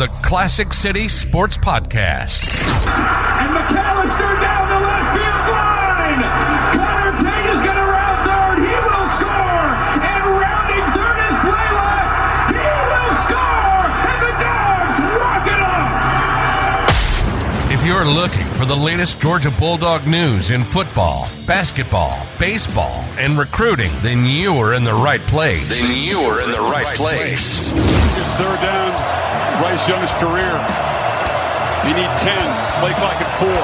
the Classic City Sports Podcast. And McAllister down the left field line. Connor Tate is going to round third. He will score. And rounding third is Blaylock. He will score. And the Dogs walk it off. If you're looking for the latest Georgia Bulldog news in football, basketball, baseball, and recruiting, then you are in the right place. Then you are in the right place. It's third down. Bryce Young's career. You need 10. Play clock at four.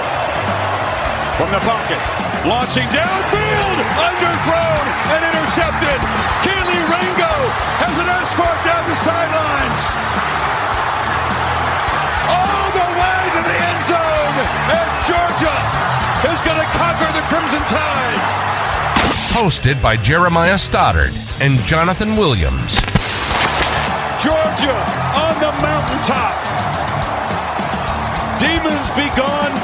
From the pocket. Launching downfield. Underthrown and intercepted. Kelee Ringo has an escort down the sidelines. All the way to the end zone. And Georgia is going to conquer the Crimson Tide. Hosted by Jeremiah Stoddard and Jonathan Williams. Georgia on the mountaintop. Demons be gone,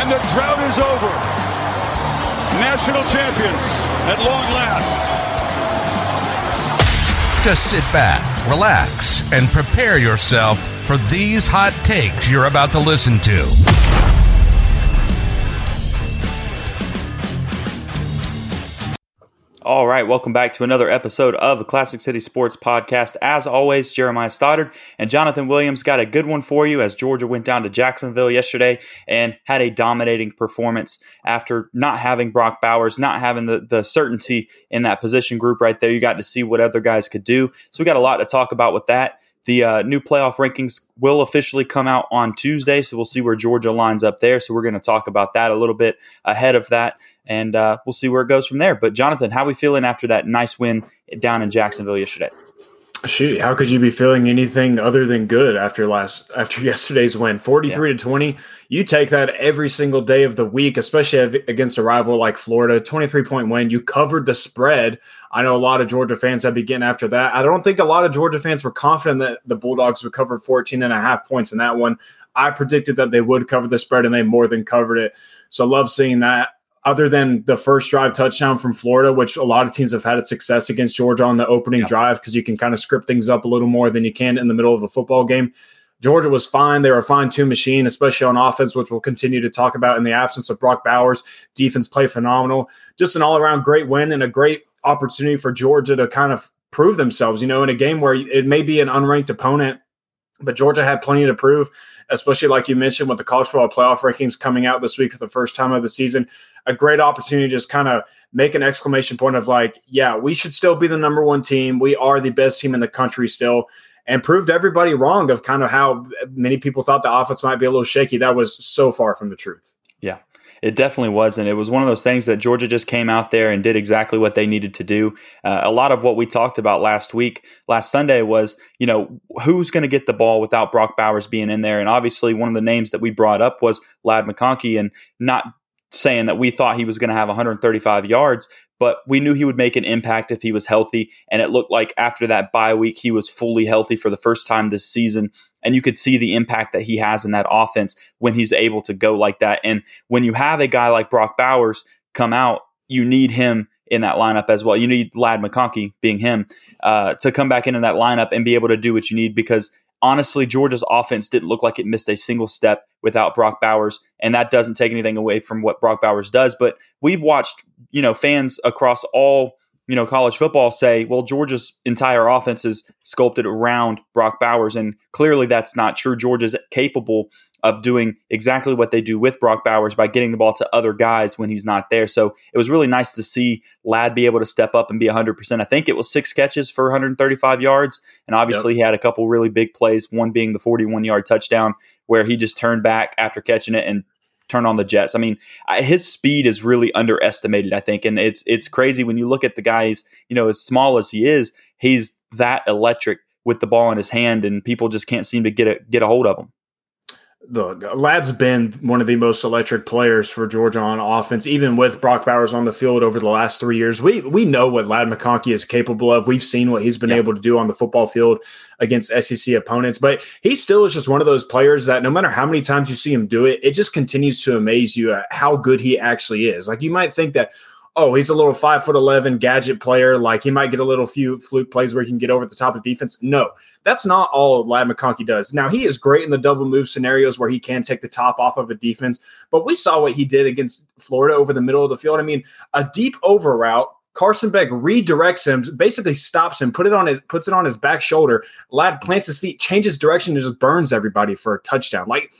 and the drought is over. National champions at long last. Just sit back, relax, and prepare yourself for these hot takes you're about to listen to. All right, welcome back to another episode of the Classic City Sports Podcast. As always, Jeremiah Stoddard and Jonathan Williams got a good one for you as Georgia went down to Jacksonville yesterday and had a dominating performance after not having Brock Bowers, not having the, the certainty in that position group right there. You got to see what other guys could do. So we got a lot to talk about with that. The uh, new playoff rankings will officially come out on Tuesday, so we'll see where Georgia lines up there. So we're going to talk about that a little bit ahead of that, and uh, we'll see where it goes from there. But Jonathan, how are we feeling after that nice win down in Jacksonville yesterday? Shoot, how could you be feeling anything other than good after last after yesterday's win? 43 yeah. to 20. You take that every single day of the week, especially against a rival like Florida. 23 point win. You covered the spread. I know a lot of Georgia fans have been getting after that. I don't think a lot of Georgia fans were confident that the Bulldogs would cover 14 and a half points in that one. I predicted that they would cover the spread and they more than covered it. So love seeing that other than the first drive touchdown from Florida, which a lot of teams have had success against Georgia on the opening drive because you can kind of script things up a little more than you can in the middle of a football game. Georgia was fine. They were a fine tune machine, especially on offense, which we'll continue to talk about in the absence of Brock Bowers. Defense played phenomenal. Just an all around great win and a great opportunity for Georgia to kind of prove themselves, you know, in a game where it may be an unranked opponent, but Georgia had plenty to prove, especially like you mentioned with the college football playoff rankings coming out this week for the first time of the season a great opportunity to just kind of make an exclamation point of like, yeah, we should still be the number one team. We are the best team in the country still. And proved everybody wrong of kind of how many people thought the offense might be a little shaky. That was so far from the truth. Yeah, it definitely wasn't. It was one of those things that Georgia just came out there and did exactly what they needed to do. Uh, a lot of what we talked about last week, last Sunday, was you know who's going to get the ball without Brock Bowers being in there, and obviously one of the names that we brought up was Ladd McConkey, and not saying that we thought he was going to have 135 yards, but we knew he would make an impact if he was healthy. And it looked like after that bye week, he was fully healthy for the first time this season. And you could see the impact that he has in that offense when he's able to go like that. And when you have a guy like Brock Bowers come out, you need him in that lineup as well. You need Ladd McConkey being him uh, to come back into that lineup and be able to do what you need because honestly, Georgia's offense didn't look like it missed a single step without Brock Bowers, and that doesn't take anything away from what Brock Bowers does. But we've watched, you know, fans across all you know, college football say, well, Georgia's entire offense is sculpted around Brock Bowers. And clearly that's not true. Georgia's capable of doing exactly what they do with Brock Bowers by getting the ball to other guys when he's not there. So it was really nice to see Ladd be able to step up and be 100%. I think it was six catches for 135 yards. And obviously yep. he had a couple really big plays, one being the 41 yard touchdown where he just turned back after catching it and turn on the Jets. I mean, his speed is really underestimated, I think, and it's it's crazy when you look at the guys. You know, as small as he is, he's that electric with the ball in his hand, and people just can't seem to get a get a hold of him look, Ladd's been one of the most electric players for Georgia on offense, even with Brock Bowers on the field over the last three years. We we know what Ladd McConkey is capable of. We've seen what he's been yeah. able to do on the football field against SEC opponents, but he still is just one of those players that no matter how many times you see him do it, it just continues to amaze you at how good he actually is. Like you might think that oh, he's a little five foot eleven gadget player. Like he might get a little few fluke plays where he can get over the top of defense. No, that's not all Ladd McConkey does. Now he is great in the double move scenarios where he can take the top off of a defense, but we saw what he did against Florida over the middle of the field. I mean, a deep over route Carson Beck redirects him, basically stops him, put it on his puts it on his back shoulder. Ladd plants his feet, changes direction, and just burns everybody for a touchdown. Like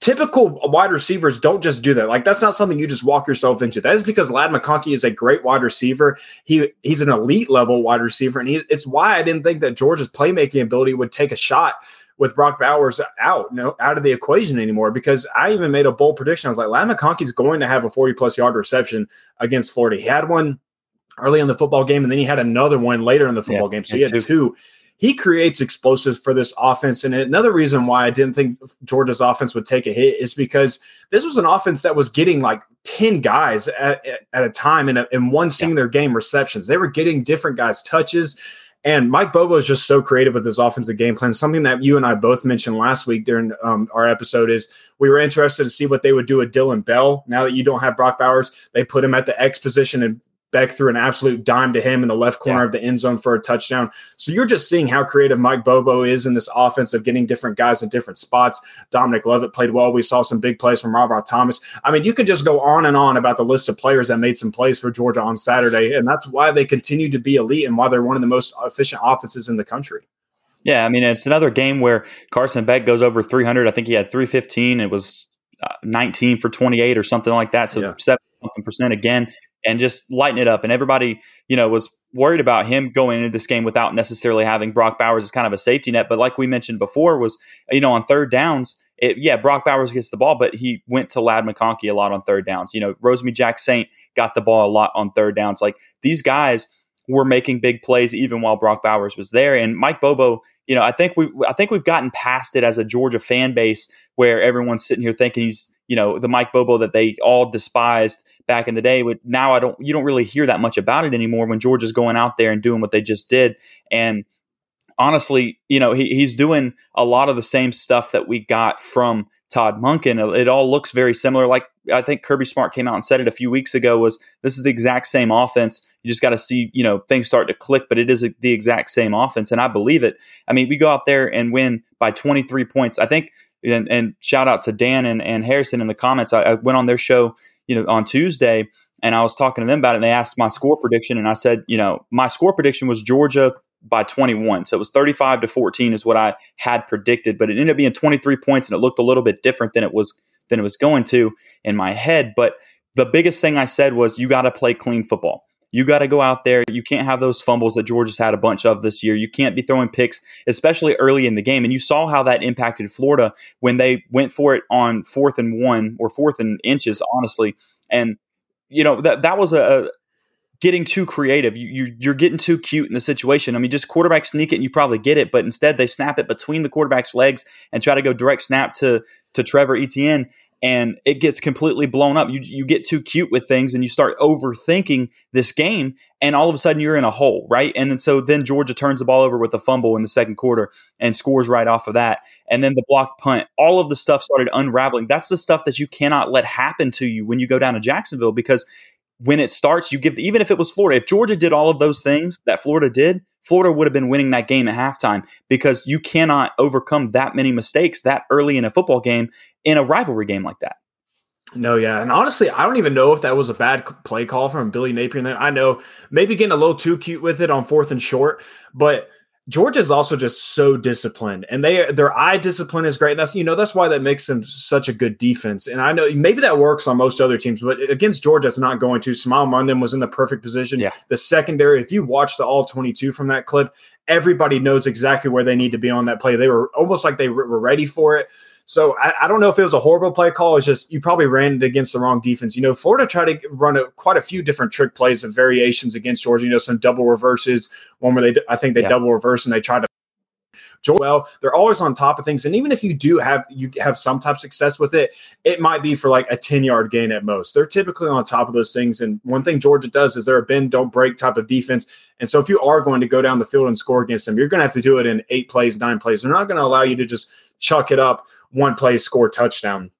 typical wide receivers don't just do that. Like that's not something you just walk yourself into. That is because Ladd McConkey is a great wide receiver. He he's an elite level wide receiver, and he, it's why I didn't think that Georgia's playmaking ability would take a shot with Brock Bowers out, you know, out of the equation anymore. Because I even made a bold prediction. I was like, Ladd McConkey's going to have a 40 plus yard reception against Florida. He had one early in the football game, and then he had another one later in the football yeah, game. So he had two. two. He creates explosives for this offense. And another reason why I didn't think Georgia's offense would take a hit is because this was an offense that was getting like 10 guys at, at a time in, a, in one singular yeah. game receptions. They were getting different guys' touches. And Mike Bobo is just so creative with his offensive game plan. Something that you and I both mentioned last week during um, our episode is we were interested to see what they would do with Dillon Bell. Now that you don't have Brock Bowers, they put him at the X position and Beck threw an absolute dime to him in the left corner yeah. of the end zone for a touchdown. So you're just seeing how creative Mike Bobo is in this offense of getting different guys in different spots. Dominic Lovett played well. We saw some big plays from Robert Thomas. I mean, you could just go on and on about the list of players that made some plays for Georgia on Saturday, and that's why they continue to be elite and why they're one of the most efficient offenses in the country. Yeah, I mean, it's another game where Carson Beck goes over 300. I think he had 315. It was uh, 19 for 28 or something like that. So yeah. seven something percent again and just lighten it up. And everybody, you know, was worried about him going into this game without necessarily having Brock Bowers as kind of a safety net. But like we mentioned before, was you know on third downs, it, yeah, Brock Bowers gets the ball, but he went to Ladd McConkey a lot on third downs. You know, Rosemy-Jacksaint got the ball a lot on third downs. Like these guys were making big plays even while Brock Bowers was there. And Mike Bobo, you know, I think we I think we've gotten past it as a Georgia fan base where everyone's sitting here thinking he's you know the Mike Bobo that they all despised back in the day. But now I don't you don't really hear that much about it anymore when Georgia's going out there and doing what they just did. And honestly, you know he, he's doing a lot of the same stuff that we got from Todd Monken. It all looks very similar. Like I think Kirby Smart came out and said it a few weeks ago was this is the exact same offense. You just got to see, you know, things start to click, but it is the exact same offense. And I believe it. I mean, we go out there and win by 23 points. I think and, and shout out to Dan and, and Harrison in the comments. I, I, went on their show, you know, on Tuesday, and I was talking to them about it. And they asked my score prediction, and I said, you know, my score prediction was Georgia by 21, so it was 35 to 14 is what I had predicted, but it ended up being 23 points, and it looked a little bit different than it was than it was going to in my head. But the biggest thing I said was, you got to play clean football. You got to go out there. You can't have those fumbles that Georgia's had a bunch of this year. You can't be throwing picks, especially early in the game. And you saw how that impacted Florida when they went for it on fourth and one or fourth and inches, honestly. And you know that that was a, getting too creative. You, you you're getting too cute in the situation. I mean, just quarterback sneak it and you probably get it, but instead they snap it between the quarterback's legs and try to go direct snap to to Trevor Etienne and it gets completely blown up. You you get too cute with things and you start overthinking this game, and all of a sudden you're in a hole, right? And then so then Georgia turns the ball over with a fumble in the second quarter and scores right off of that, and then the block punt. All of the stuff started unraveling. That's the stuff that you cannot let happen to you when you go down to Jacksonville because when it starts, you give even if it was Florida, if Georgia did all of those things that Florida did, Florida would have been winning that game at halftime because you cannot overcome that many mistakes that early in a football game in a rivalry game like that. No, yeah. And honestly, I don't even know if that was a bad play call from Billy Napier. I know maybe getting a little too cute with it on fourth and short, but Georgia is also just so disciplined, and they their eye discipline is great. That's you know that's why that makes them such a good defense. And I know maybe that works on most other teams, but against Georgia, it's not going to. Smael Mondon was in the perfect position. Yeah. The secondary, if you watch the all twenty two from that clip, everybody knows exactly where they need to be on that play. They were almost like they were ready for it. So I, I, don't know if it was a horrible play call. It's just you probably ran it against the wrong defense. You know, Florida tried to run a, quite a few different trick plays and variations against Georgia. You know, some double reverses. One where they, I think they yeah. double reverse and they tried to well. They're always on top of things, and even if you do have you have some type of success with it, it might be for like a ten yard gain at most. They're typically on top of those things. And one thing Georgia does is they're a bend don't break type of defense. And so if you are going to go down the field and score against them, you're going to have to do it in eight plays, nine plays. They're not going to allow you to just chuck it up one play, score touchdown.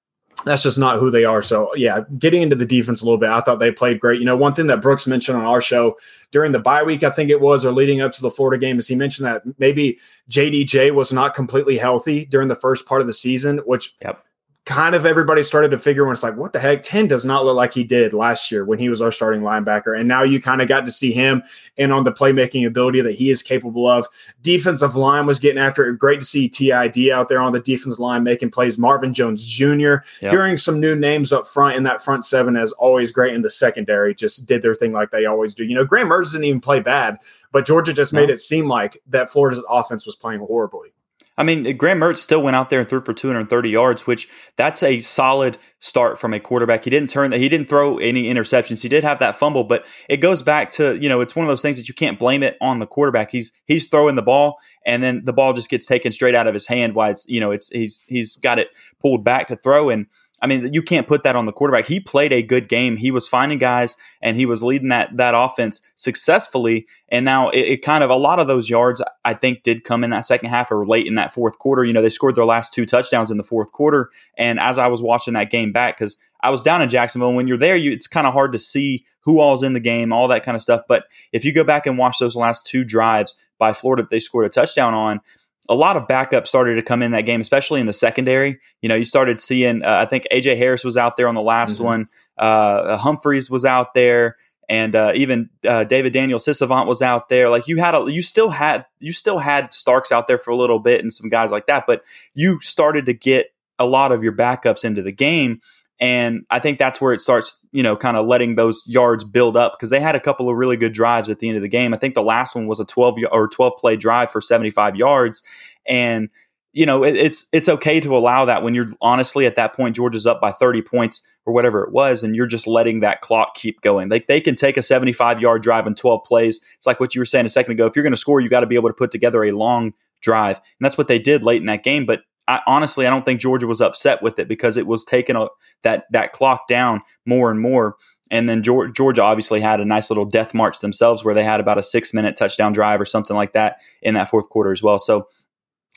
That's just not who they are. So yeah, getting into the defense a little bit, I thought they played great. You know, one thing that Brooks mentioned on our show during the bye week, I think it was, or leading up to the Florida game, is he mentioned that maybe JDJ was not completely healthy during the first part of the season, which yep kind of everybody started to figure when it's like, what the heck? 10 does not look like he did last year when he was our starting linebacker. And now you kind of got to see him and on the playmaking ability that he is capable of. Defensive line was getting after it. Great to see TID out there on the defensive line making plays. Marvin Jones Jr. Yep. Hearing some new names up front in that front seven is always great. In the secondary just did their thing like they always do. You know, Graham Mertz didn't even play bad, but Georgia just no. made it seem like that Florida's offense was playing horribly. I mean, Graham Mertz still went out there and threw for 230 yards, which that's a solid start from a quarterback. He didn't turn. He didn't throw any interceptions. He did have that fumble, but it goes back to you know it's one of those things that you can't blame it on the quarterback. He's he's throwing the ball, and then the ball just gets taken straight out of his hand. Why it's you know it's he's he's got it pulled back to throw and I mean, you can't put that on the quarterback. He played a good game. He was finding guys and he was leading that that offense successfully. And now it, it, kind of a lot of those yards I think did come in that second half or late in that fourth quarter. You know, they scored their last two touchdowns in the fourth quarter. And as I was watching that game back, because I was down in Jacksonville, when you're there, you it's kind of hard to see who all's in the game, all that kind of stuff. But if you go back and watch those last two drives by Florida that they scored a touchdown on, a lot of backups started to come in that game, especially in the secondary. You know, you started seeing, uh, I think AJ Harris was out there on the last mm-hmm. one. Uh, Humphreys was out there, and uh, even uh, David Daniel Sisavanh was out there. Like you had, a, you still had, you still had Starks out there for a little bit and some guys like that, but you started to get a lot of your backups into the game. And I think that's where it starts, you know, kind of letting those yards build up because they had a couple of really good drives at the end of the game. I think the last one was a 12 or 12 play drive for 75 yards. And, you know, it, it's it's okay to allow that when you're honestly at that point, Georgia's up by 30 points or whatever it was, and you're just letting that clock keep going. Like they can take a 75 yard drive in 12 plays. It's like what you were saying a second ago. If you're going to score, you got to be able to put together a long drive. And that's what they did late in that game. But I, honestly, I don't think Georgia was upset with it because it was taking a, that that clock down more and more. And then Georgia obviously had a nice little death march themselves where they had about a six minute touchdown drive or something like that in that fourth quarter as well. So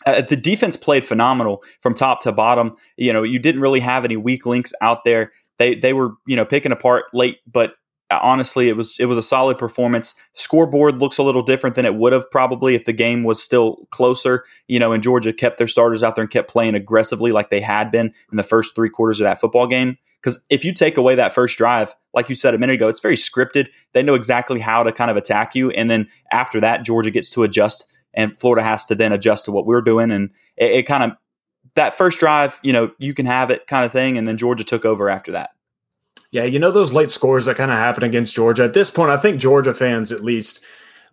uh, the defense played phenomenal from top to bottom. You know, you didn't really have any weak links out there. They they were you know picking apart late, but honestly, it was it was a solid performance. Scoreboard looks a little different than it would have probably if the game was still closer. You know, and Georgia kept their starters out there and kept playing aggressively like they had been in the first three quarters of that football game. Because if you take away that first drive, like you said a minute ago, it's very scripted. They know exactly how to kind of attack you, and then after that, Georgia gets to adjust, and Florida has to then adjust to what we're doing, and it, it kind of that first drive, you know, you can have it kind of thing, and then Georgia took over after that. Yeah, you know those late scores that kind of happen against Georgia. At this point, I think Georgia fans, at least,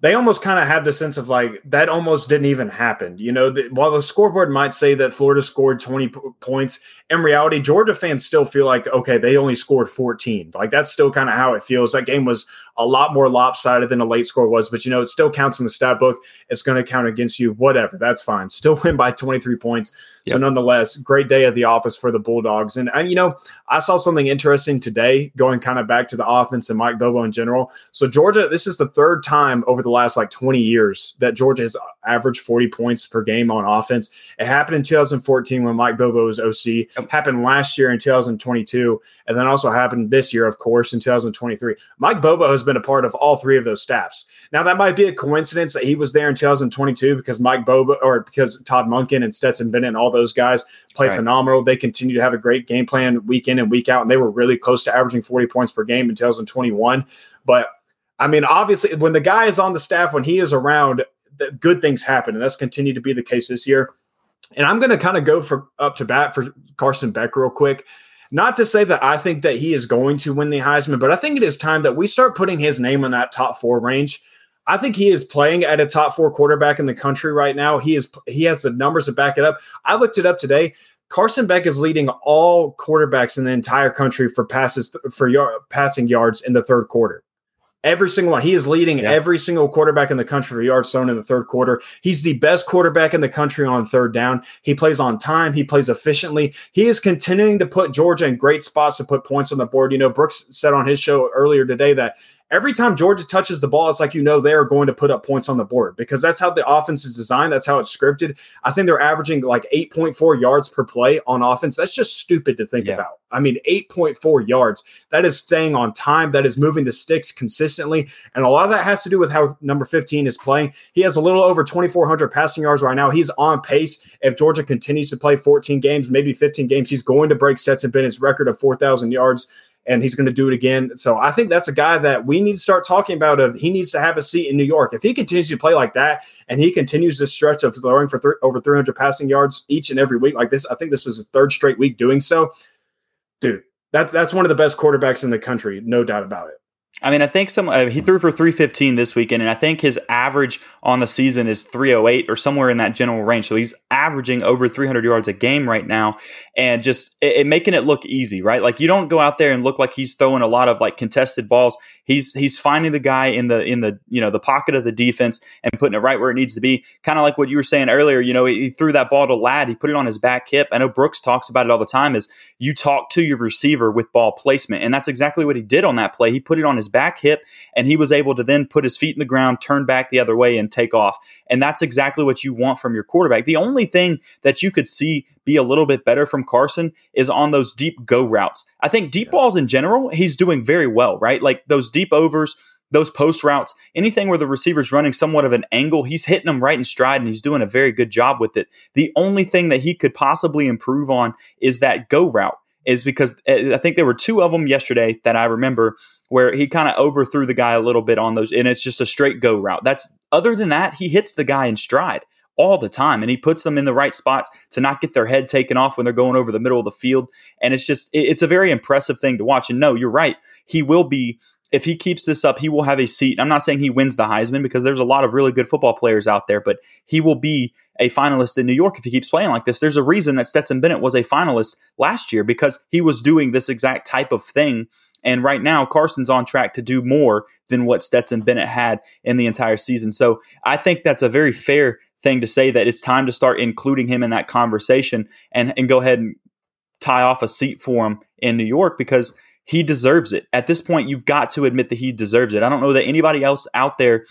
they almost kind of had the sense of like that almost didn't even happen. You know, the, while the scoreboard might say that Florida scored 20 p- points, in reality, Georgia fans still feel like, okay, they only scored 14. Like that's still kind of how it feels. That game was a lot more lopsided than a late score was, but you know, it still counts in the stat book. It's going to count against you. Whatever. That's fine. Still win by 23 points. Yep. So, nonetheless, great day at the office for the Bulldogs. And, and, you know, I saw something interesting today going kind of back to the offense and Mike Bobo in general. So, Georgia, this is the third time over the last like 20 years that Georgia has averaged 40 points per game on offense. It happened in 2014 when Mike Bobo was OC, yep. happened last year in 2022, and then also happened this year, of course, in 2023. Mike Bobo has been a part of all three of those staffs. Now, that might be a coincidence that he was there in 2022 because Mike Bobo or because Todd Monken and Stetson Bennett and all those guys play right. phenomenal. They continue to have a great game plan week in and week out, and they were really close to averaging 40 points per game in 2021. But I mean, obviously, when the guy is on the staff, when he is around, good things happen, and that's continued to be the case this year. And I'm going to kind of go for up to bat for Carson Beck real quick. Not to say that I think that he is going to win the Heisman, but I think it is time that we start putting his name in that top four range. I think he is playing at a top four quarterback in the country right now. He is he has the numbers to back it up. I looked it up today. Carson Beck is leading all quarterbacks in the entire country for passes for yard, passing yards in the third quarter. Every single one. He is leading yeah. every single quarterback in the country for yards thrown in the third quarter. He's the best quarterback in the country on third down. He plays on time. He plays efficiently. He is continuing to put Georgia in great spots to put points on the board. You know, Brooks said on his show earlier today that every time Georgia touches the ball, it's like you know they are going to put up points on the board because that's how the offense is designed. That's how it's scripted. I think they're averaging like 8.4 yards per play on offense. That's just stupid to think yeah. about. I mean, 8.4 yards. That is staying on time. That is moving the sticks consistently. And a lot of that has to do with how number 15 is playing. He has a little over 2,400 passing yards right now. He's on pace. If Georgia continues to play 14 games, maybe 15 games, he's going to break Stetson Bennett's record of 4,000 yards and he's going to do it again. So I think that's a guy that we need to start talking about. Of he needs to have a seat in New York. If he continues to play like that, and he continues this stretch of throwing for th- over 300 passing yards each and every week like this, I think this was his third straight week doing so. Dude, that's that's one of the best quarterbacks in the country, no doubt about it. I mean, I think some uh, he threw for 315 this weekend, and I think his average on the season is 308 or somewhere in that general range. So he's averaging over 300 yards a game right now, and just it, it, making it look easy, right? Like you don't go out there and look like he's throwing a lot of like contested balls. He's he's finding the guy in the in the you know the pocket of the defense and putting it right where it needs to be. Kind of like what you were saying earlier. You know, he, he threw that ball to Ladd. He put it on his back hip. I know Brooks talks about it all the time. Is you talk to your receiver with ball placement, and that's exactly what he did on that play. He put it on his his back hip, and he was able to then put his feet in the ground, turn back the other way, and take off. And that's exactly what you want from your quarterback. The only thing that you could see be a little bit better from Carson is on those deep go routes. I think deep balls in general, he's doing very well, right? Like those deep overs those post routes, anything where the receiver's running somewhat of an angle, he's hitting them right in stride and he's doing a very good job with it. The only thing that he could possibly improve on is that go route is because uh, I think there were two of them yesterday that I remember where he kind of overthrew the guy a little bit on those, and it's just a straight go route. That's other than that, he hits the guy in stride all the time and he puts them in the right spots to not get their head taken off when they're going over the middle of the field and it's just it's a very impressive thing to watch and no you're right he will be if he keeps this up he will have a seat i'm not saying he wins the heisman because there's a lot of really good football players out there but he will be a finalist in New York if he keeps playing like this. There's a reason that Stetson Bennett was a finalist last year because he was doing this exact type of thing. And right now, Carson's on track to do more than what Stetson Bennett had in the entire season. So I think that's a very fair thing to say that it's time to start including him in that conversation and, and go ahead and tie off a seat for him in New York because he deserves it. At this point, you've got to admit that he deserves it. I don't know that anybody else out there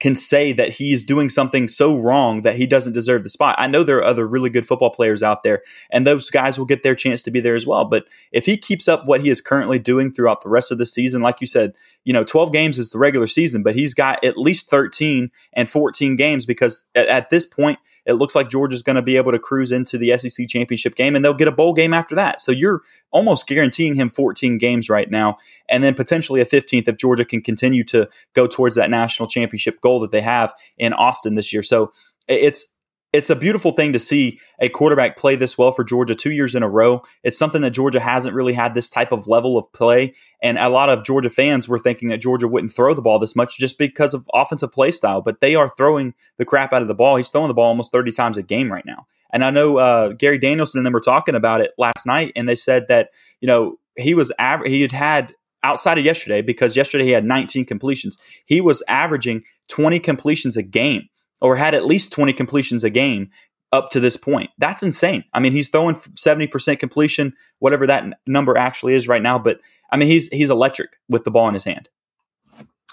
can say that he's doing something so wrong that he doesn't deserve the spot. I know there are other really good football players out there, and those guys will get their chance to be there as well. But if he keeps up what he is currently doing throughout the rest of the season, like you said, you know, 12 games is the regular season, but he's got at least 13 and 14 games because at, at this point, it looks like Georgia's going to be able to cruise into the SEC championship game and they'll get a bowl game after that. So you're almost guaranteeing him 14 games right now and then potentially a 15th if Georgia can continue to go towards that national championship goal that they have in Austin this year. So it's it's a beautiful thing to see a quarterback play this well for Georgia two years in a row. It's something that Georgia hasn't really had this type of level of play. And a lot of Georgia fans were thinking that Georgia wouldn't throw the ball this much just because of offensive play style, but they are throwing the crap out of the ball. He's throwing the ball almost 30 times a game right now. And I know uh, Gary Danielson and them were talking about it last night, and they said that, you know, he was aver- he had had outside of yesterday because yesterday he had 19 completions. He was averaging 20 completions a game or had at least 20 completions a game up to this point. That's insane. I mean, he's throwing 70% completion, whatever that n- number actually is right now, but I mean, he's he's electric with the ball in his hand.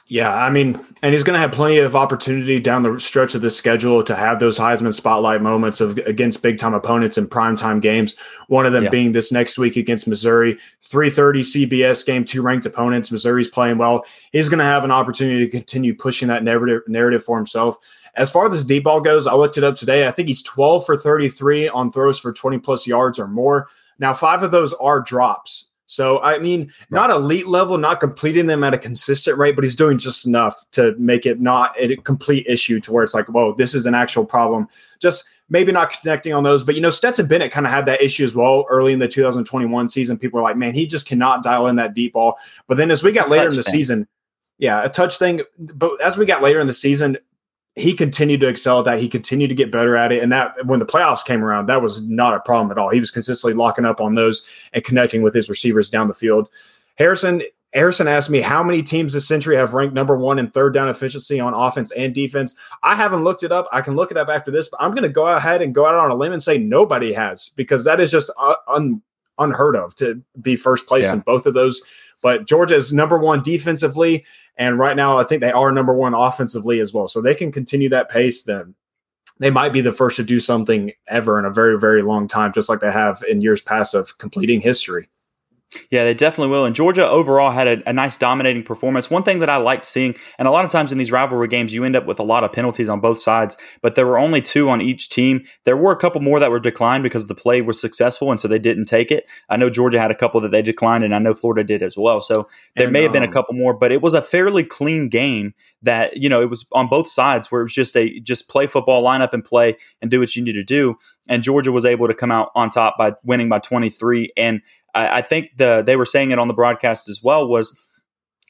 Yeah, I mean, and he's going to have plenty of opportunity down the stretch of the schedule to have those Heisman spotlight moments of against big time opponents in primetime games. One of them yeah. being this next week against Missouri, three thirty CBS game, two ranked opponents. Missouri's playing well. He's going to have an opportunity to continue pushing that narrative narrative for himself. As far as deep ball goes, I looked it up today. I think he's 12 for 33 on throws for 20 plus yards or more. Now, five of those are drops. So, I mean, not elite level, not completing them at a consistent rate, but he's doing just enough to make it not a complete issue to where it's like, whoa, this is an actual problem. Just maybe not connecting on those. But, you know, Stetson Bennett kind of had that issue as well early in the 2021 season. People were like, man, he just cannot dial in that deep ball. But then as we got later in the thing. season, yeah, a touch thing. But as we got later in the season, he continued to excel at that. He continued to get better at it. And that when the playoffs came around, that was not a problem at all. He was consistently locking up on those and connecting with his receivers down the field. Harrison, Harrison asked me how many teams this century have ranked number one in third down efficiency on offense and defense. I haven't looked it up. I can look it up after this, but I'm going to go ahead and go out on a limb and say nobody has because that is just uh, un- unheard of to be first place yeah. in both of those But Georgia is number one defensively, and right now I think they are number one offensively as well. So they can continue that pace. Then they might be the first to do something ever in a very very long time, just like they have in years past of completing history. Yeah, they definitely will. And Georgia overall had a, a, nice dominating performance. One thing that I liked seeing, and a lot of times in these rivalry games, you end up with a lot of penalties on both sides, but there were only two on each team. There were a couple more that were declined because the play was successful, and so they didn't take it. I know Georgia had a couple that they declined, and I know Florida did as well. So there and, may have been a um, couple more, but it was a fairly clean game that, you know, it was on both sides where it was just a just play football, line up and play and do what you need to do. And Georgia was able to come out on top by winning by 23. And I, I think the they were saying it on the broadcast as well was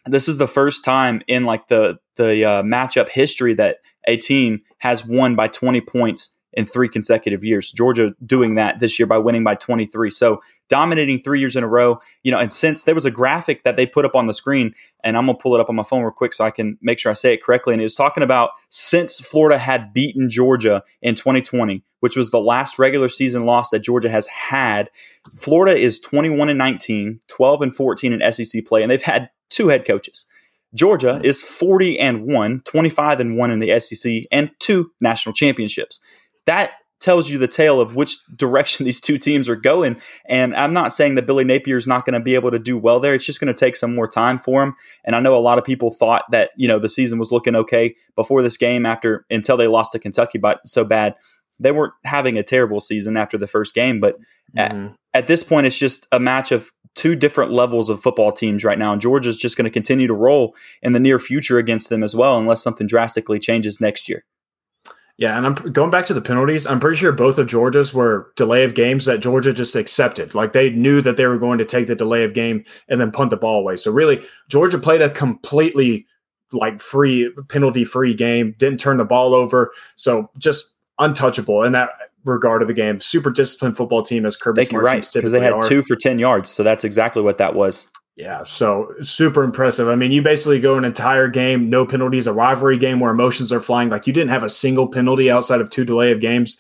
this is the first time in like the the uh, matchup history that a team has won by 20 points in three consecutive years. Georgia doing that this year by winning by 23. So dominating three years in a row. You know, and since there was a graphic that they put up on the screen, and I'm gonna pull it up on my phone real quick so I can make sure I say it correctly. And it was talking about since Florida had beaten Georgia in 2020, which was the last regular season loss that Georgia has had. Florida is 21 and 19, 12 and 14 in SEC play, and they've had two head coaches. Georgia is 40 and 1, 25 and 1 in the SEC, and two national championships that tells you the tale of which direction these two teams are going. And I'm not saying that Billy Napier is not going to be able to do well there. It's just going to take some more time for him. And I know a lot of people thought that, you know, the season was looking okay before this game after until they lost to Kentucky but so bad. They weren't having a terrible season after the first game, but mm-hmm. at, at this point it's just a match of two different levels of football teams right now. And Georgia's just going to continue to roll in the near future against them as well unless something drastically changes next year. Yeah, and I'm going back to the penalties. I'm pretty sure both of Georgia's were delay of games that Georgia just accepted. Like they knew that they were going to take the delay of game and then punt the ball away. So really, Georgia played a completely like free penalty free game. Didn't turn the ball over. So just untouchable in that regard of the game. Super disciplined football team as Kirby. Thank you, right? Because they had are. two for ten yards. So that's exactly what that was. Yeah, so super impressive. I mean, you basically go an entire game, no penalties, a rivalry game where emotions are flying. Like you didn't have a single penalty outside of two delay of games.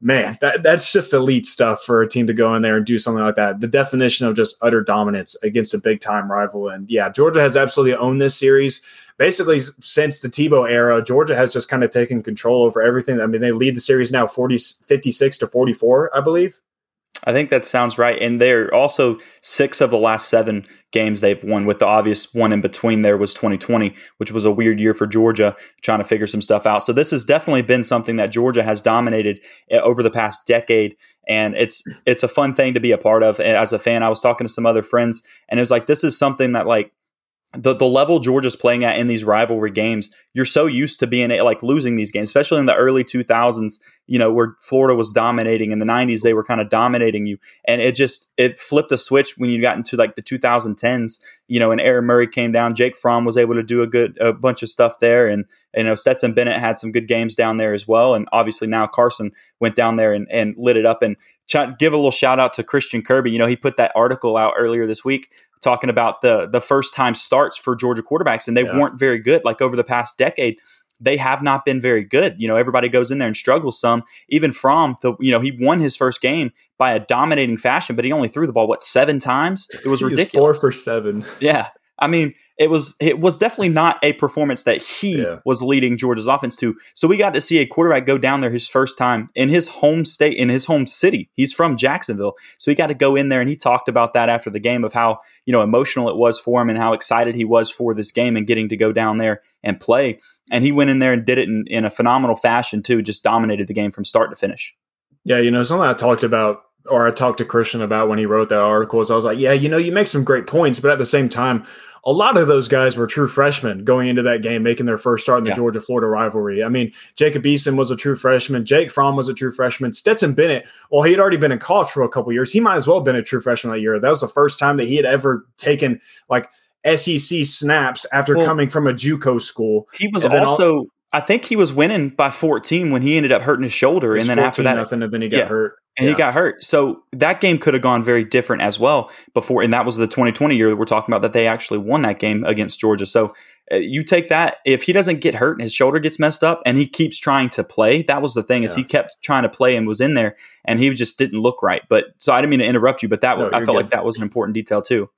Man, that, that's just elite stuff for a team to go in there and do something like that. The definition of just utter dominance against a big time rival. And yeah, Georgia has absolutely owned this series. Basically, since the Tebow era, Georgia has just kind of taken control over everything. I mean, they lead the series now 40, 56 to 44, I believe. I think that sounds right. And they're also six of the last seven games they've won, with the obvious one in between there was 2020, which was a weird year for Georgia trying to figure some stuff out. So this has definitely been something that Georgia has dominated eh, over the past decade. And it's it's a fun thing to be a part of. And as a fan, I was talking to some other friends, and it was like this is something that like the the level Georgia's playing at in these rivalry games, you're so used to being like losing these games, especially in the early 2000s. You know, where Florida was dominating in the 90s, they were kind of dominating you, and it just it flipped a switch when you got into like the 2010s. You know, and Aaron Murray came down, Jake Fromm was able to do a good a bunch of stuff there, and you know Stetson Bennett had some good games down there as well, and obviously now Carson went down there and, and lit it up and give a little shout out to Christian Kirby. You know, he put that article out earlier this week talking about the the first time starts for Georgia quarterbacks, and they yeah. weren't very good. Like over the past decade, they have not been very good. You know, everybody goes in there and struggles some. Even from the, you know, he won his first game by a dominating fashion, but he only threw the ball what seven times. It was ridiculous. Four for seven. Yeah, I mean, it was it was definitely not a performance that he yeah. was leading Georgia's offense to. So we got to see a quarterback go down there his first time in his home state, in his home city. He's from Jacksonville, so he got to go in there and he talked about that after the game of how you know emotional it was for him and how excited he was for this game and getting to go down there and play. And he went in there and did it in, in a phenomenal fashion too. Just dominated the game from start to finish. Yeah, you know something I talked about or I talked to Christian about when he wrote that article is I was like, yeah, you know, you make some great points, but at the same time, a lot of those guys were true freshmen going into that game, making their first start in the yeah. Georgia Florida rivalry. I mean, Jacob Eason was a true freshman. Jake Fromm was a true freshman. Stetson Bennett, well, he had already been in college for a couple years. He might as well have been a true freshman that year. That was the first time that he had ever taken like SEC snaps after well, coming from a JUCO school. He was also. All, I think he was winning by 14 when he ended up hurting his shoulder, and then after that, nothing, and then he got yeah. hurt and yeah. he got hurt. So that game could have gone very different as well before. And that was the 2020 year that we're talking about that they actually won that game against Georgia. So uh, you take that if he doesn't get hurt and his shoulder gets messed up and he keeps trying to play. That was the thing yeah. is he kept trying to play and was in there and he just didn't look right. But so I didn't mean to interrupt you, but that no, I felt good. like that was an important detail too.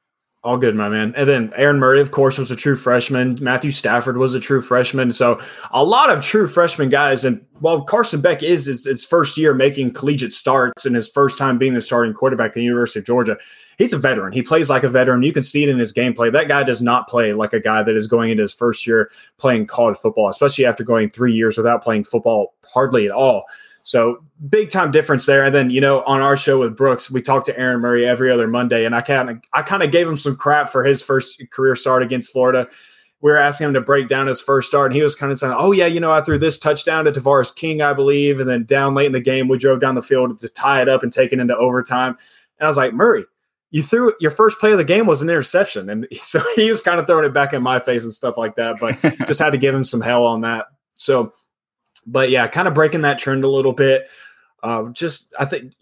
All good, my man. And then Aaron Murray, of course, was a true freshman. Matthew Stafford was a true freshman. So a lot of true freshman guys. And while Carson Beck is his, first year making collegiate starts and his first time being the starting quarterback at the University of Georgia, he's a veteran. He plays like a veteran. You can see it in his gameplay. That guy does not play like a guy that is going into his first year playing college football, especially after going three years without playing football hardly at all. So big time difference there. And then, you know, on our show with Brooks, we talked to Aaron Murray every other Monday, and I kind of I kind of gave him some crap for his first career start against Florida. We were asking him to break down his first start, and he was kind of saying, "Oh yeah, you know, I threw this touchdown to Tavares King, I believe, and then down late in the game, we drove down the field to tie it up and take it into overtime." And I was like, Murray, you threw your first play of the game was an interception, and so he was kind of throwing it back in my face and stuff like that. But just had to give him some hell on that. So but yeah, kind of breaking that trend a little bit. Uh, just I think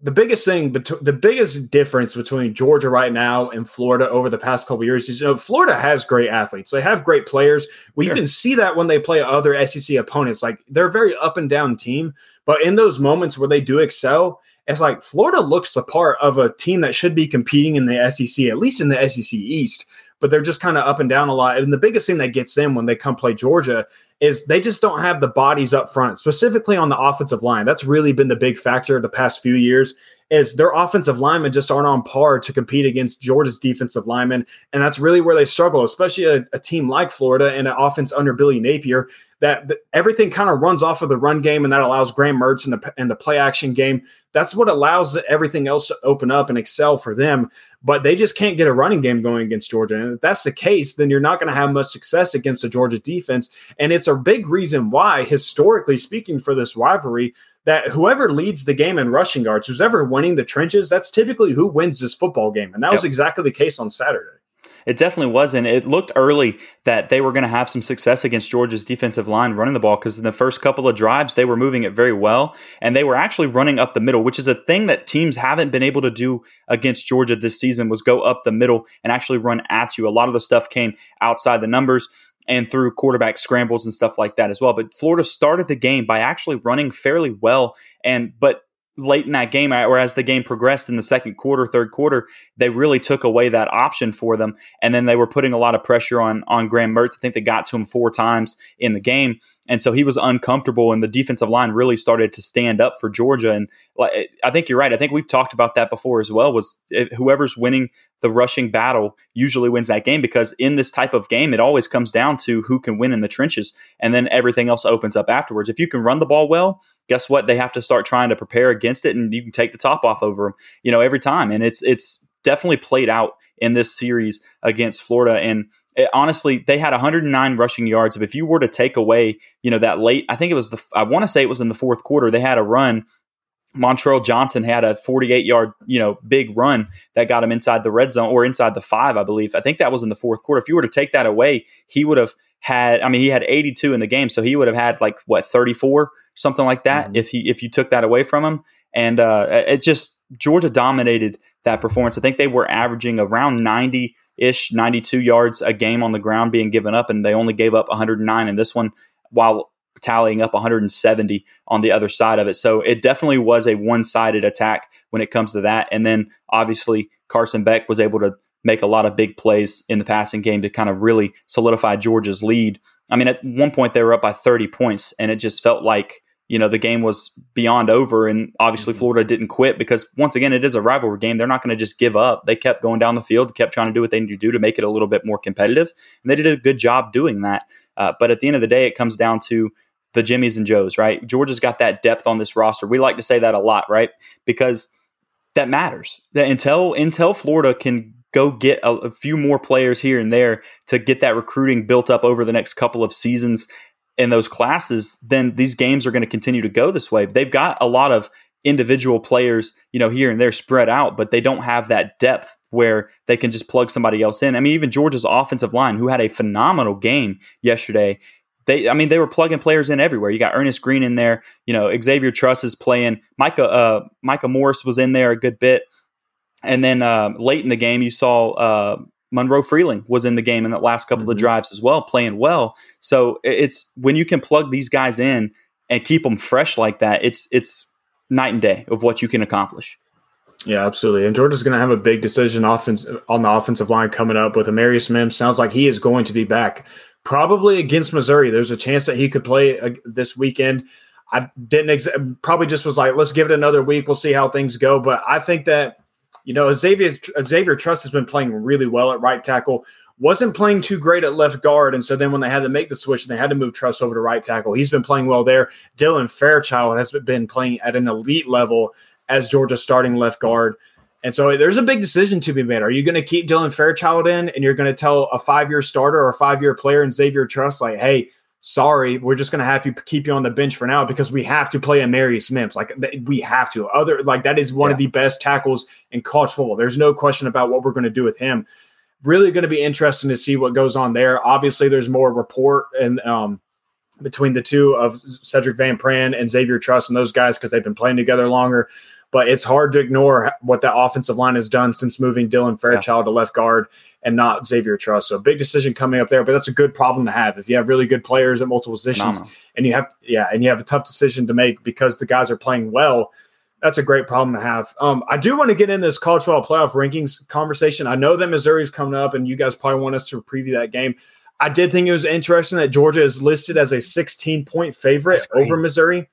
the biggest thing, the biggest difference between Georgia right now and Florida over the past couple years is you know Florida has great athletes. They have great players. Well, sure. you can see that when they play other SEC opponents. Like they're a very up and down team, but in those moments where they do excel, it's like Florida looks the part of a team that should be competing in the SEC, at least in the SEC East but they're just kind of up and down a lot. And the biggest thing that gets them when they come play Georgia is they just don't have the bodies up front, specifically on the offensive line. That's really been the big factor the past few years. Is their offensive linemen just aren't on par to compete against Georgia's defensive linemen, and that's really where they struggle, especially a, a team like Florida and an offense under Billy Napier that, everything kind of runs off of the run game, and that allows Graham Mertz and the and the play action game. That's what allows everything else to open up and excel for them. But they just can't get a running game going against Georgia, and if that's the case, then you're not going to have much success against the Georgia defense. And it's a big reason why, historically speaking, for this rivalry, that whoever leads the game in rushing yards, who's ever winning the trenches, that's typically who wins this football game. And that yep. was exactly the case on Saturday. It definitely was. And it looked early that they were going to have some success against Georgia's defensive line running the ball because in the first couple of drives, they were moving it very well. And they were actually running up the middle, which is a thing that teams haven't been able to do against Georgia this season was go up the middle and actually run at you. A lot of the stuff came outside the numbers and through quarterback scrambles and stuff like that as well. But Florida started the game by actually running fairly well and but late in that game, or as the game progressed in the second quarter, third quarter, they really took away that option for them, and then they were putting a lot of pressure on on Graham Mertz. I think they got to him four times in the game, and so he was uncomfortable, and the defensive line really started to stand up for Georgia. And I think you're right. I think we've talked about that before as well. Was eh, whoever's winning the rushing battle usually wins that game because in this type of game, it always comes down to who can win in the trenches, and then everything else opens up afterwards. If you can run the ball well, guess what? They have to start trying to prepare against it, and you can take the top off over them, you know, every time. And it's it's definitely played out in this series against Florida, and it, honestly, they had 109 rushing yards. If you were to take away, you know, that late, I think it was the, I want to say it was in the fourth quarter, they had a run. Montrell Johnson had a 48 yard, you know, big run that got him inside the red zone or inside the five, I believe. I think that was in the fourth quarter. If you were to take that away, he would have had, I mean, he had 82 in the game, so he would have had like what 34, something like that, mm-hmm. if he if you took that away from him. And uh, it just Georgia dominated that performance. I think they were averaging around 90 ish, 92 yards a game on the ground being given up, and they only gave up 109 in this one while tallying up 170 on the other side of it. So it definitely was a one sided attack when it comes to that. And then obviously Carson Beck was able to make a lot of big plays in the passing game to kind of really solidify Georgia's lead. I mean, at one point they were up by 30 points, and it just felt like you know the game was beyond over and obviously mm-hmm. florida didn't quit because once again it is a rivalry game. They're not going to just give up. They kept going down the field kept trying to do what they need to do to make it a little bit more competitive and they did a good job doing that. Uh, but at the end of the day it comes down to the jimmies and joes right? Georgia's got that depth on this roster. We like to say that a lot right? Because that matters. That until until florida can go get a, a few more players here and there to get that recruiting built up over the next couple of seasons in those classes, then these games are going to continue to go this way. They've got a lot of individual players, you know, here and there spread out, but they don't have that depth where they can just plug somebody else in. I mean, even Georgia's offensive line, who had a phenomenal game yesterday, they, I mean, they were plugging players in everywhere. You got Earnest Greene in there, you know, Xavier Truss is playing. Micah, uh, Micah Morris was in there a good bit. And then uh, late in the game, you saw uh, Monroe Freeling was in the game in the last couple mm-hmm. of drives as well, playing well. So it's when you can plug these guys in and keep them fresh like that, it's it's night and day of what you can accomplish. Yeah, absolutely. And Georgia's going to have a big decision offense on the offensive line coming up with Amarius Mims. Sounds like he is going to be back probably against Missouri. There's a chance that he could play uh, this weekend. I didn't ex- probably just was like, let's give it another week. We'll see how things go. But I think that you know Xavier Xavier Truss has been playing really well at right tackle. Wasn't playing too great at left guard, and so then when they had to make the switch, and they had to move Truss over to right tackle. He's been playing well there. Dylan Fairchild has been playing at an elite level as Georgia's starting left guard. And so there's a big decision to be made. Are you going to keep Dylan Fairchild in and you're going to tell a five year starter or a five year player in Xavier Truss, like, hey, sorry, we're just going to have to keep you on the bench for now because we have to play Amarius Mims. Like, we have to. Other, like, that is one yeah. of the best tackles in college football. There's no question about what we're going to do with him. Really going to be interesting to see what goes on there. Obviously, there's more report and, um, between the two of Sedrick Van Pran and Xavier Truss and those guys because they've been playing together longer but it's hard to ignore what that offensive line has done since moving Dylan Fairchild yeah. to left guard and not Xavier Truss. So big decision coming up there, but that's a good problem to have if you have really good players at multiple positions and you have yeah, and you have a tough decision to make because the guys are playing well. That's a great problem to have. Um, I do want to get in this college football playoff rankings conversation. I know that Missouri's coming up, and you guys probably want us to preview that game. I did think it was interesting that Georgia is listed as a 16 point favorite over Missouri.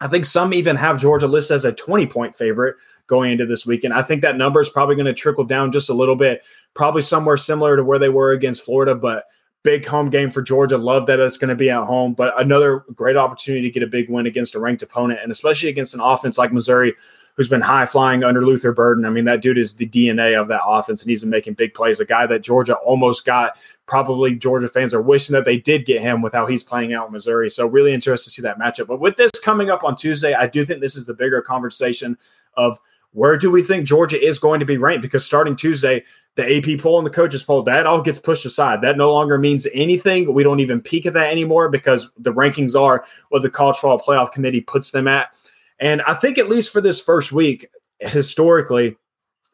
I think some even have Georgia listed as a 20 point favorite going into this weekend. I think that number is probably going to trickle down just a little bit, probably somewhere similar to where they were against Florida, but big home game for Georgia. Love that it's going to be at home, but another great opportunity to get a big win against a ranked opponent and especially against an offense like Missouri who's been high flying under Luther Burden. I mean, that dude is the DNA of that offense, and he's been making big plays. A guy that Georgia almost got. Probably Georgia fans are wishing that they did get him with how he's playing out in Missouri. So really interested to see that matchup. But with this coming up on Tuesday, I do think this is the bigger conversation of where do we think Georgia is going to be ranked? Because starting Tuesday, the AP poll and the coaches poll, that all gets pushed aside. That no longer means anything. We don't even peek at that anymore because the rankings are what the College Football Playoff Committee puts them at. And I think, at least for this first week, historically,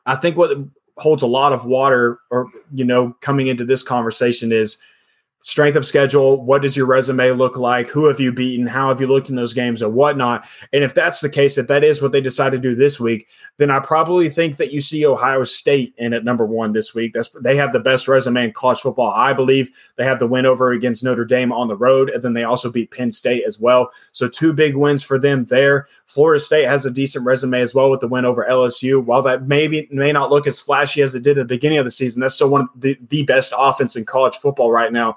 I think what holds a lot of water or, you know, coming into this conversation is strength of schedule. What does your resume look like? Who have you beaten? How have you looked in those games and whatnot? And if that's the case, if that is what they decide to do this week, then I probably think that you see Ohio State in at number one this week. That's they have the best resume in college football. I believe they have the win over against Notre Dame on the road, and then they also beat Penn State as well. So two big wins for them there. Florida State has a decent resume as well with the win over LSU. While that maybe may not look as flashy as it did at the beginning of the season, that's still one of the, the best offense in college football right now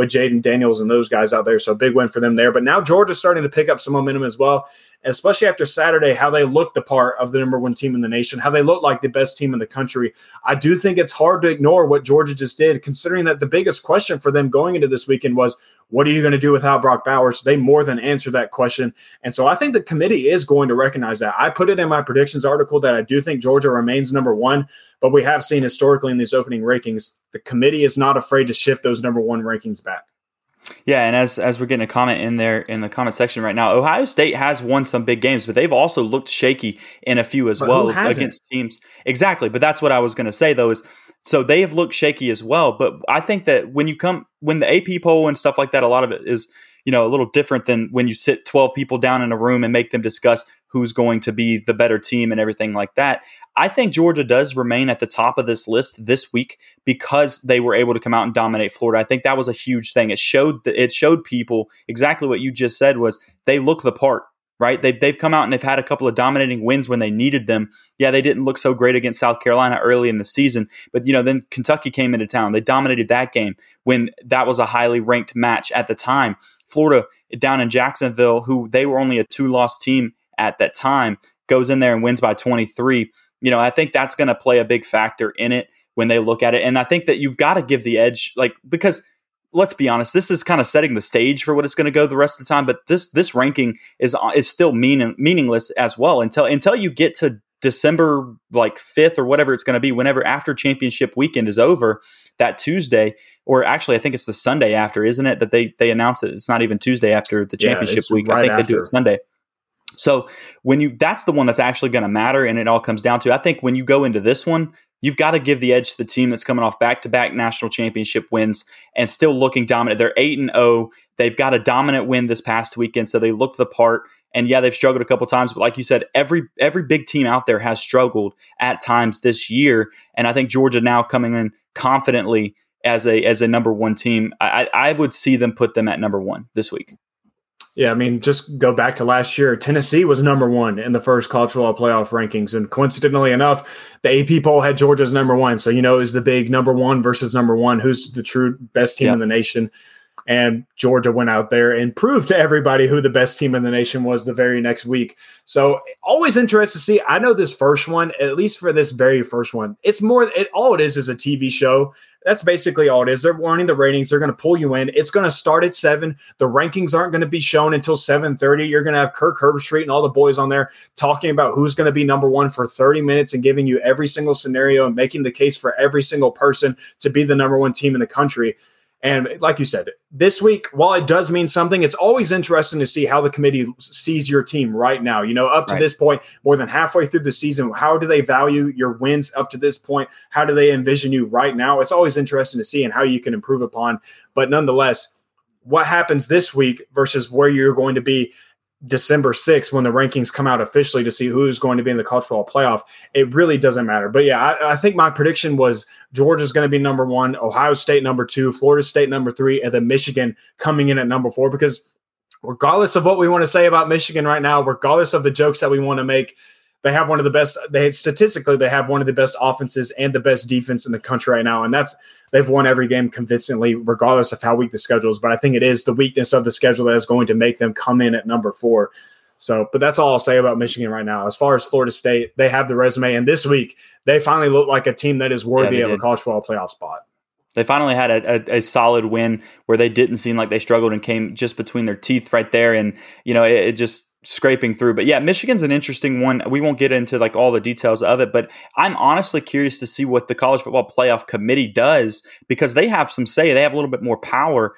with Jayden Daniels and those guys out there. So big win for them there. But now Georgia's starting to pick up some momentum as well, especially after Saturday, how they looked the part of the number one team in the nation, how they look like the best team in the country. I do think it's hard to ignore what Georgia just did, considering that the biggest question for them going into this weekend was, what are you going to do without Brock Bowers? They more than answered that question. And so I think the committee is going to recognize that. I put it in my predictions article that I do think Georgia remains number one. But we have seen historically in these opening rankings, the committee is not afraid to shift those number one rankings back. Yeah, and as as we're getting a comment in there in the comment section right now, Ohio State has won some big games, but they've also looked shaky in a few as but well against teams. Exactly, but that's what I was going to say though is so they have looked shaky as well. But I think that when you come when the AP poll and stuff like that, a lot of it is you know a little different than when you sit twelve people down in a room and make them discuss who's going to be the better team and everything like that. I think Georgia does remain at the top of this list this week because they were able to come out and dominate Florida. I think that was a huge thing. It showed that it showed people exactly what you just said was they look the part right? They've, they've come out and they've had a couple of dominating wins when they needed them. Yeah, they didn't look so great against South Carolina early in the season, but you know, then Kentucky came into town. They dominated that game when that was a highly ranked match at the time. Florida down in Jacksonville, who they were only a two loss team at that time, goes in there and wins by 23 you know, I think that's going to play a big factor in it when they look at it. And I think that you've got to give the edge, like, because let's be honest, this is kind of setting the stage for what it's going to go the rest of the time. But this this ranking is is still mean, meaningless as well until until you get to December like fifth or whatever it's going to be. Whenever after championship weekend is over, that Tuesday, or actually I think it's the Sunday after, isn't it? That they they announce it. It's not even Tuesday after the championship yeah, week. Right I think after. they do it Sunday. So when you that's the one that's actually going to matter and it all comes down to I think when you go into this one, you've got to give the edge to the team that's coming off back-to-back national championship wins and still looking dominant. They're 8 and 0. They've got a dominant win this past weekend so they look the part And yeah, they've struggled a couple times, but like you said, every every big team out there has struggled at times this year. And I think Georgia now coming in confidently as a as a number one team, I, I would see them put them at number one this week. Yeah, I mean, just go back to last year. Tennessee was number one in the first college football playoff rankings, and coincidentally enough, the AP poll had Georgia's number one. So you know, is the big number one versus number one? Who's the true best team in the nation? And Georgia went out there and proved to everybody who the best team in the nation was the very next week. So always interested to see. I know this first one, at least for this very first one, it's more. It, all it is is a TV show. That's basically all it is. They're warning the ratings. They're going to pull you in. It's going to start at seven. The rankings aren't going to be shown until seven thirty. You're going to have Kirk Herbstreit and all the boys on there talking about who's going to be number one for thirty minutes and giving you every single scenario and making the case for every single person to be the number one team in the country. And like you said, this week, while it does mean something, it's always interesting to see how the committee sees your team right now. You know, up to right. this point, more than halfway through the season, how do they value your wins up to this point? How do they envision you right now? It's always interesting to see and how you can improve upon. But nonetheless, what happens this week versus where you're going to be December 6th when the rankings come out officially to see who's going to be in the college football playoff, it really doesn't matter. But yeah, I, I think my prediction was Georgia's going to be number one, Ohio State number two, Florida State number three, and then Michigan coming in at number four. Because regardless of what we want to say about Michigan right now, regardless of the jokes that we want to make, they have one of the best. They statistically they have one of the best offenses and the best defense in the country right now, and that's they've won every game convincingly, regardless of how weak the schedule is. But I think it is the weakness of the schedule that is going to make them come in at number four. So, but that's all I'll say about Michigan right now. As far as Florida State, they have the resume, and this week they finally look like a team that is worthy yeah, of a college football playoff spot. They finally had a, a, a, solid win where they didn't seem like they struggled and came just between their teeth right there, and you know it, it just scraping through. But yeah, Michigan's an interesting one. We won't get into like all the details of it, but I'm honestly curious to see what the college football playoff committee does because they have some say. They have a little bit more power.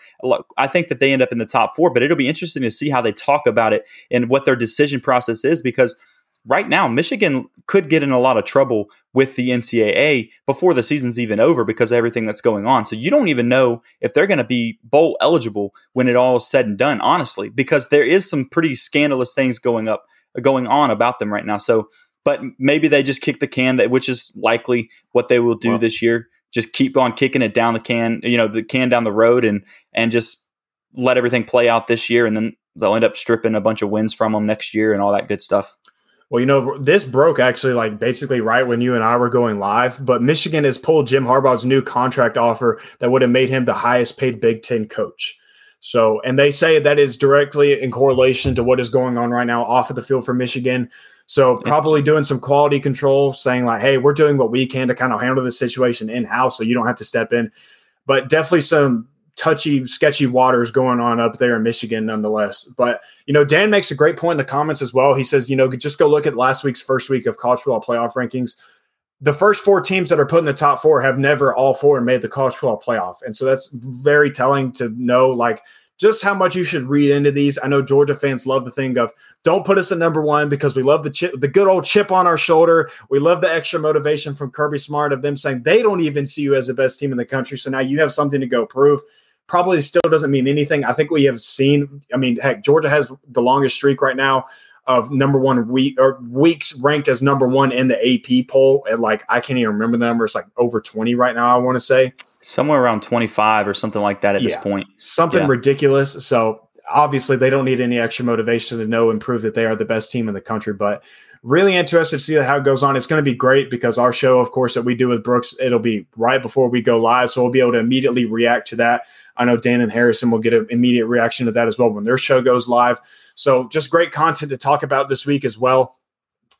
I think that they end up in the top four, but it'll be interesting to see how they talk about it and what their decision process is because – right now, Michigan could get in a lot of trouble with the NCAA before the season's even over because of everything that's going on. So you don't even know if they're going to be bowl eligible when it all is said and done, honestly, because there is some pretty scandalous things going up, going on about them right now. So, but maybe they just kick the can, that which is likely what they will do this year. Just keep on kicking it down the can, you know, the can down the road, and and just let everything play out this year, and then they'll end up stripping a bunch of wins from them next year and all that good stuff. Well, you know, this broke actually like basically right when you and I were going live, but Michigan has pulled Jim Harbaugh's new contract offer that would have made him the highest paid Big Ten coach. So, and they say that is directly in correlation to what is going on right now off of the field for Michigan. So, probably doing some quality control, saying like, hey, we're doing what we can to kind of handle the situation in house so you don't have to step in. But definitely some touchy, sketchy waters going on up there in Michigan, nonetheless. But you know, Dan makes a great point in the comments as well. He says, you know, just go look at last week's first week of college football playoff rankings. The first four teams that are put in the top four have never all four made the college football playoff, and so that's very telling to know. Like just how much you should read into these. I know Georgia fans love the thing of don't put us at number one because we love the chip, the good old chip on our shoulder. We love the extra motivation from Kirby Smart of them saying they don't even see you as the best team in the country. So now you have something to go prove probably still doesn't mean anything. I think we have seen, I mean, heck, Georgia has the longest streak right now of number one week or weeks ranked as number one in the AP poll And like I can't even remember the number. It's like over 20 right now, I want to say. Somewhere around 25 or something like that at yeah, this point. Something yeah. ridiculous. So obviously they don't need any extra motivation to know and prove that they are the best team in the country. But really interested to see how it goes on. It's going to be great because our show, of course, that we do with Brooks, it'll be right before we go live. So we'll be able to immediately react to that. I know Dan and Harrison will get an immediate reaction to that as well when their show goes live. So just great content to talk about this week as well.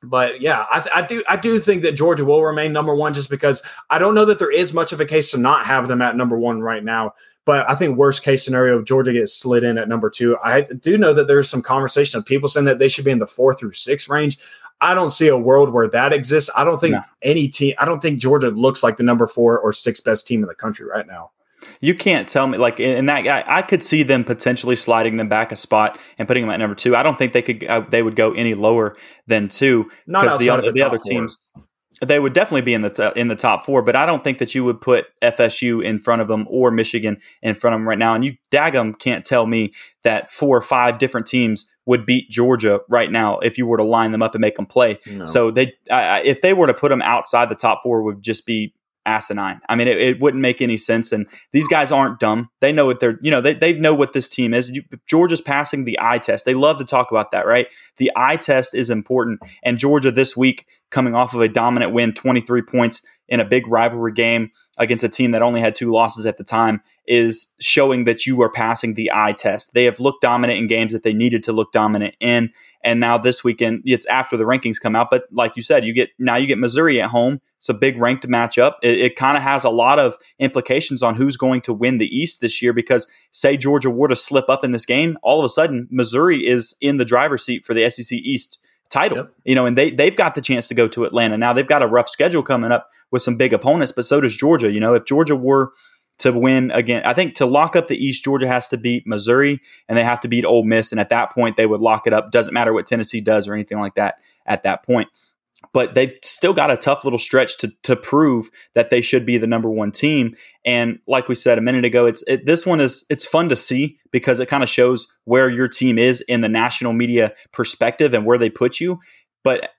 But yeah, I, I, do I do think that Georgia will remain number one just because I don't know that there is much of a case to not have them at number one right now. But I think worst case scenario, Georgia gets slid in at number two. I do know that there's some conversation of people saying that they should be in the four through six range. I don't see a world where that exists. I don't think no. any team. I don't think Georgia looks like the number four or six best team in the country right now. You can't tell me like in that I, I, could see them potentially sliding them back a spot and putting them at number two. I don't think they could uh, they would go any lower than two because the, the, the other four. teams. they would definitely be in the t- in the top four, but I don't think that you would put FSU in front of them or Michigan in front of them right now. And you daggum can't tell me that four or five different teams would beat Georgia right now if you were to line them up and make them play. No. So they, if they were to put them outside the top four, would just be asinine. I mean, it, it, wouldn't make any sense. And these guys aren't dumb. They know what they're, you know, they, they know what this team is. You, Georgia's passing the eye test. They love to talk about that, right? The eye test is important. And Georgia this week, coming off of a dominant win, 23 points in a big rivalry game against a team that only had two losses at the time, is showing that you are passing the eye test. They have looked dominant in games that they needed to look dominant in. And now this weekend, it's after the rankings come out. But like you said, you get now you get Missouri at home. It's a big ranked matchup. It, it kind of has a lot of implications on who's going to win the East this year. Because say Georgia were to slip up in this game, all of a sudden Missouri is in the driver's seat for the SEC East title. Yep. You know, and they they've got the chance to go to Atlanta now. They've got a rough schedule coming up with some big opponents, but so does Georgia. You know, if Georgia were to win again. I think to lock up the East, Georgia has to beat Missouri and they have to beat Ole Miss. And at that point, they would lock it up. Doesn't matter what Tennessee does or anything like that at that point. But they've still got a tough little stretch to, to prove that they should be the number one team. And like we said a minute ago, it's it, this one is it's fun to see because it kind of shows where your team is in the national media perspective and where they put you. But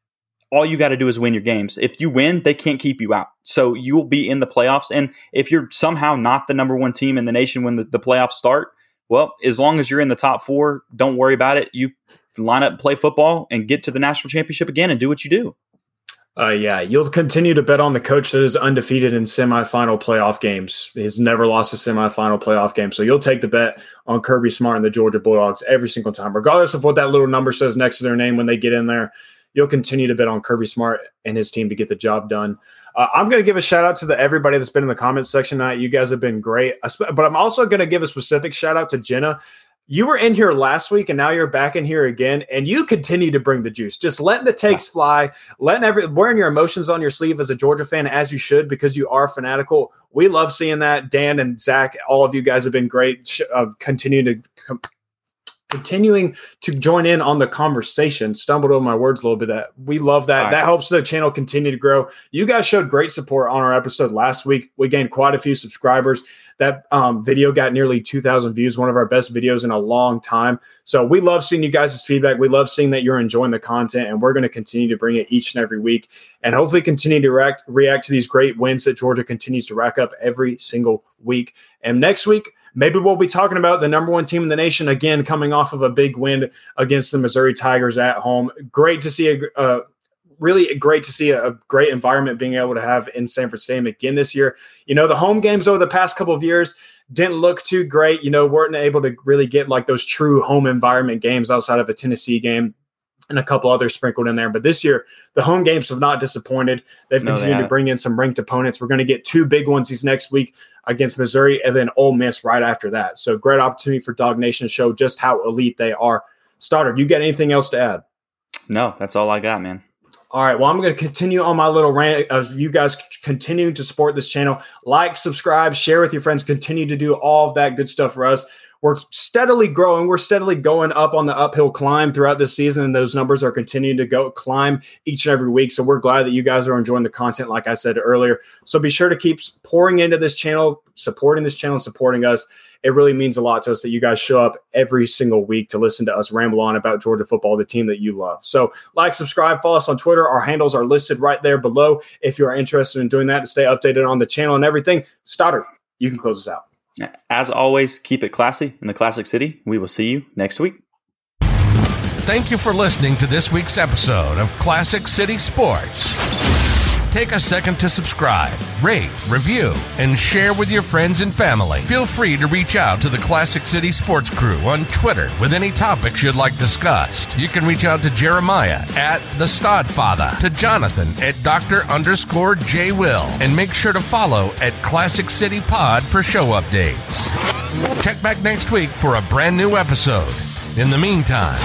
all you got to do is win your games. If you win, they can't keep you out. So you will be in the playoffs. And if you're somehow not the number one team in the nation when the, the playoffs start, well, as long as you're in the top four, don't worry about it. You line up play football and get to the national championship again and do what you do. Uh, yeah, you'll continue to bet on the coach that is undefeated in semifinal playoff games. He's never lost a semifinal playoff game. So you'll take the bet on Kirby Smart and the Georgia Bulldogs every single time, regardless of what that little number says next to their name when they get in there you'll continue to bet on Kirby Smart and his team to get the job done. Uh, I'm going to give a shout out to the everybody that's been in the comments section tonight. You guys have been great, but I'm also going to give a specific shout out to Jenna. You were in here last week, and now you're back in here again, and you continue to bring the juice. Just letting the takes fly, letting every wearing your emotions on your sleeve as a Georgia fan, as you should, because you are fanatical. We love seeing that. Dan and Zach, all of you guys have been great. Uh, continue to continuing to join in on the conversation. Stumbled over my words a little bit. That we love that. Right. That helps the channel continue to grow. You guys showed great support on our episode last week. We gained quite a few subscribers. That um, video got nearly 2,000 views, one of our best videos in a long time. So we love seeing you guys' feedback. We love seeing that you're enjoying the content, and we're going to continue to bring it each and every week and hopefully continue to react, react to these great wins that Georgia continues to rack up every single week. And next week, maybe we'll be talking about the number one team in the nation again, coming off of a big win against the Missouri Tigers at home. Great to see a, a really great to see a, a, great environment being able to have in Sanford again this year. You know, the home games over the past couple of years didn't look too great. You know, weren't able to really get like those true home environment games outside of a Tennessee game and a couple others sprinkled in there. But this year, the home games have not disappointed. They've no, continued they to bring in some ranked opponents. We're going to get two big ones these next week against Missouri and then Ole Miss right after that. So great opportunity for Dog Nation to show just how elite they are. Stoddard, you got anything else to add? No, that's all I got, man. All right. Well, I'm going to continue on my little rant of you guys continuing to support this channel. Like, subscribe, share with your friends, continue to do all of that good stuff for us we're steadily growing. We're steadily going up on the uphill climb throughout this season, and those numbers are continuing to go climb each and every week. So we're glad that you guys are enjoying the content, like I said earlier. So be sure to keep pouring into this channel, supporting this channel, supporting us. It really means a lot to us that you guys show up every single week to listen to us ramble on about Georgia football, the team that you love. So like, subscribe, follow us on Twitter. Our handles are listed right there below if you are interested in doing that to stay updated on the channel and everything. Stoddard, you can close us out. As always, keep it classy in the Classic City. We will see you next week. Thank you for listening to this week's episode of Classic City Sports. Take a second to subscribe, rate, review, and share with your friends and family. Feel free to reach out to the Classic City Sports Crew on Twitter with any topics you'd like discussed. You can reach out to Jeremiah at the Stodfather, to Jonathan at Dr. underscore J Will, and make sure to follow at Classic City Pod for show updates. Check back next week for a brand new episode. In the meantime,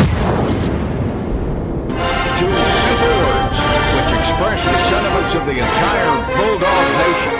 express the sentiments of the entire Bulldog Nation.